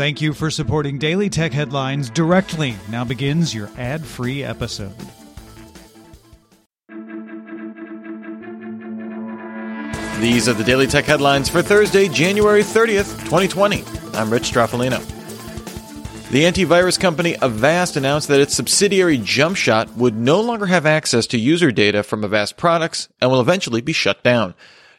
Thank you for supporting Daily Tech Headlines directly. Now begins your ad free episode. These are the Daily Tech Headlines for Thursday, January 30th, 2020. I'm Rich Stroffolino. The antivirus company Avast announced that its subsidiary JumpShot would no longer have access to user data from Avast products and will eventually be shut down.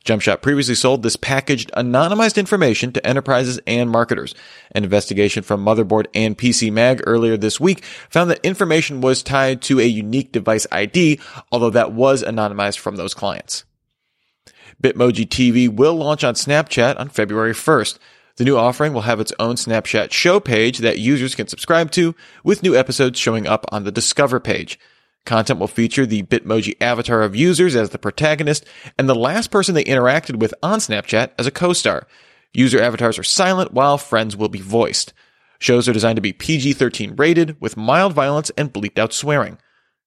JumpShot previously sold this packaged, anonymized information to enterprises and marketers. An investigation from Motherboard and PC Mag earlier this week found that information was tied to a unique device ID, although that was anonymized from those clients. Bitmoji TV will launch on Snapchat on February 1st. The new offering will have its own Snapchat show page that users can subscribe to, with new episodes showing up on the Discover page. Content will feature the Bitmoji avatar of users as the protagonist and the last person they interacted with on Snapchat as a co-star. User avatars are silent while friends will be voiced. Shows are designed to be PG-13 rated with mild violence and bleeped out swearing.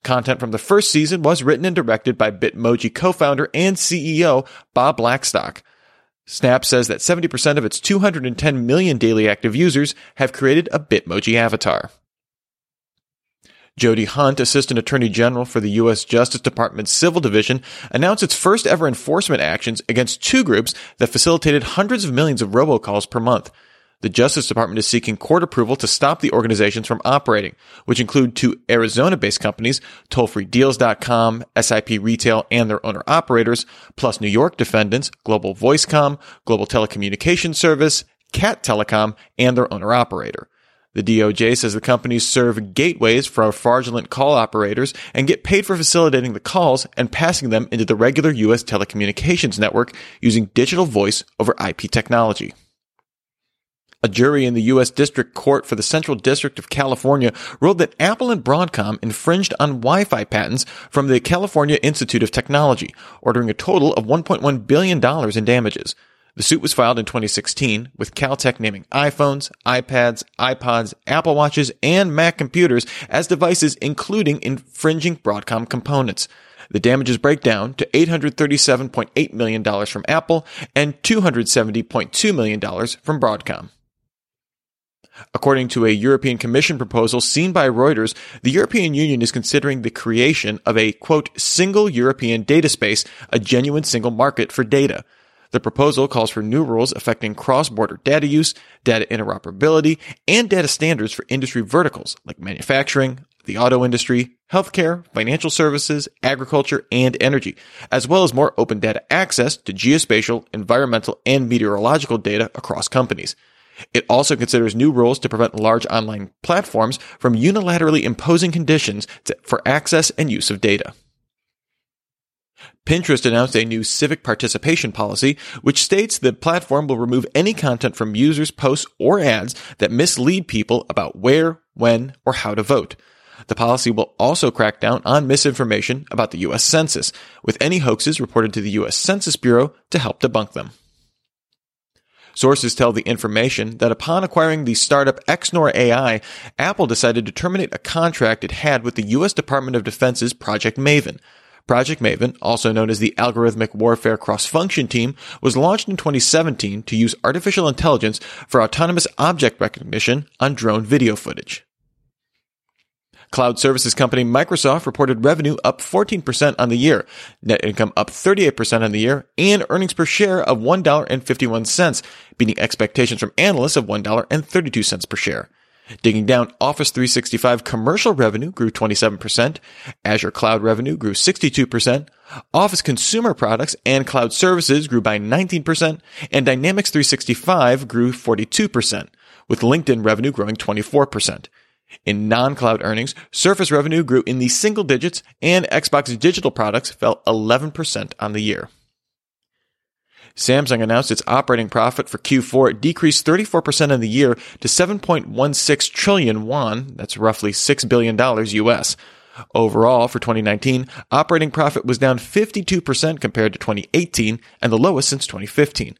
Content from the first season was written and directed by Bitmoji co-founder and CEO Bob Blackstock. Snap says that 70% of its 210 million daily active users have created a Bitmoji avatar. Jody Hunt, Assistant Attorney General for the U.S. Justice Department's Civil Division, announced its first ever enforcement actions against two groups that facilitated hundreds of millions of robocalls per month. The Justice Department is seeking court approval to stop the organizations from operating, which include two Arizona-based companies, tollfreedeals.com, SIP Retail, and their owner operators, plus New York defendants, Global Voicecom, Global Telecommunications Service, KAT Telecom, and their owner operator. The DOJ says the companies serve gateways for fraudulent call operators and get paid for facilitating the calls and passing them into the regular U.S. telecommunications network using digital voice over IP technology. A jury in the U.S. District Court for the Central District of California ruled that Apple and Broadcom infringed on Wi-Fi patents from the California Institute of Technology, ordering a total of $1.1 billion in damages. The suit was filed in 2016 with Caltech naming iPhones, iPads, iPods, Apple Watches, and Mac computers as devices including infringing Broadcom components. The damages break down to $837.8 million from Apple and $270.2 million from Broadcom. According to a European Commission proposal seen by Reuters, the European Union is considering the creation of a, quote, single European data space, a genuine single market for data. The proposal calls for new rules affecting cross-border data use, data interoperability, and data standards for industry verticals like manufacturing, the auto industry, healthcare, financial services, agriculture, and energy, as well as more open data access to geospatial, environmental, and meteorological data across companies. It also considers new rules to prevent large online platforms from unilaterally imposing conditions to, for access and use of data. Pinterest announced a new civic participation policy, which states the platform will remove any content from users' posts or ads that mislead people about where, when, or how to vote. The policy will also crack down on misinformation about the U.S. Census, with any hoaxes reported to the U.S. Census Bureau to help debunk them. Sources tell the information that upon acquiring the startup Xnor.ai, Apple decided to terminate a contract it had with the U.S. Department of Defense's Project Maven. Project Maven, also known as the Algorithmic Warfare Cross-Function Team, was launched in 2017 to use artificial intelligence for autonomous object recognition on drone video footage. Cloud services company Microsoft reported revenue up 14% on the year, net income up 38% on the year, and earnings per share of $1.51, beating expectations from analysts of $1.32 per share. Digging down, Office 365 commercial revenue grew 27%, Azure cloud revenue grew 62%, Office consumer products and cloud services grew by 19%, and Dynamics 365 grew 42%, with LinkedIn revenue growing 24%. In non-cloud earnings, Surface revenue grew in the single digits and Xbox digital products fell 11% on the year. Samsung announced its operating profit for Q4 decreased 34% in the year to 7.16 trillion won, that's roughly $6 billion US. Overall, for 2019, operating profit was down 52% compared to 2018 and the lowest since 2015.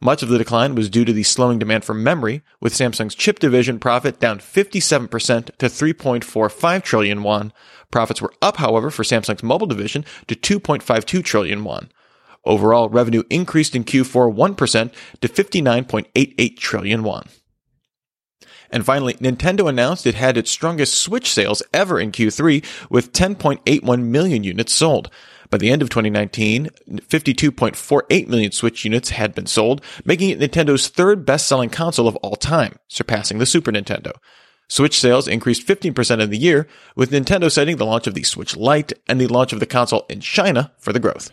Much of the decline was due to the slowing demand for memory, with Samsung's chip division profit down 57% to 3.45 trillion won. Profits were up, however, for Samsung's mobile division to 2.52 trillion won. Overall, revenue increased in Q4 1% to 59.88 trillion won. And finally, Nintendo announced it had its strongest Switch sales ever in Q3 with 10.81 million units sold. By the end of 2019, 52.48 million Switch units had been sold, making it Nintendo's third best-selling console of all time, surpassing the Super Nintendo. Switch sales increased 15% in the year, with Nintendo citing the launch of the Switch Lite and the launch of the console in China for the growth.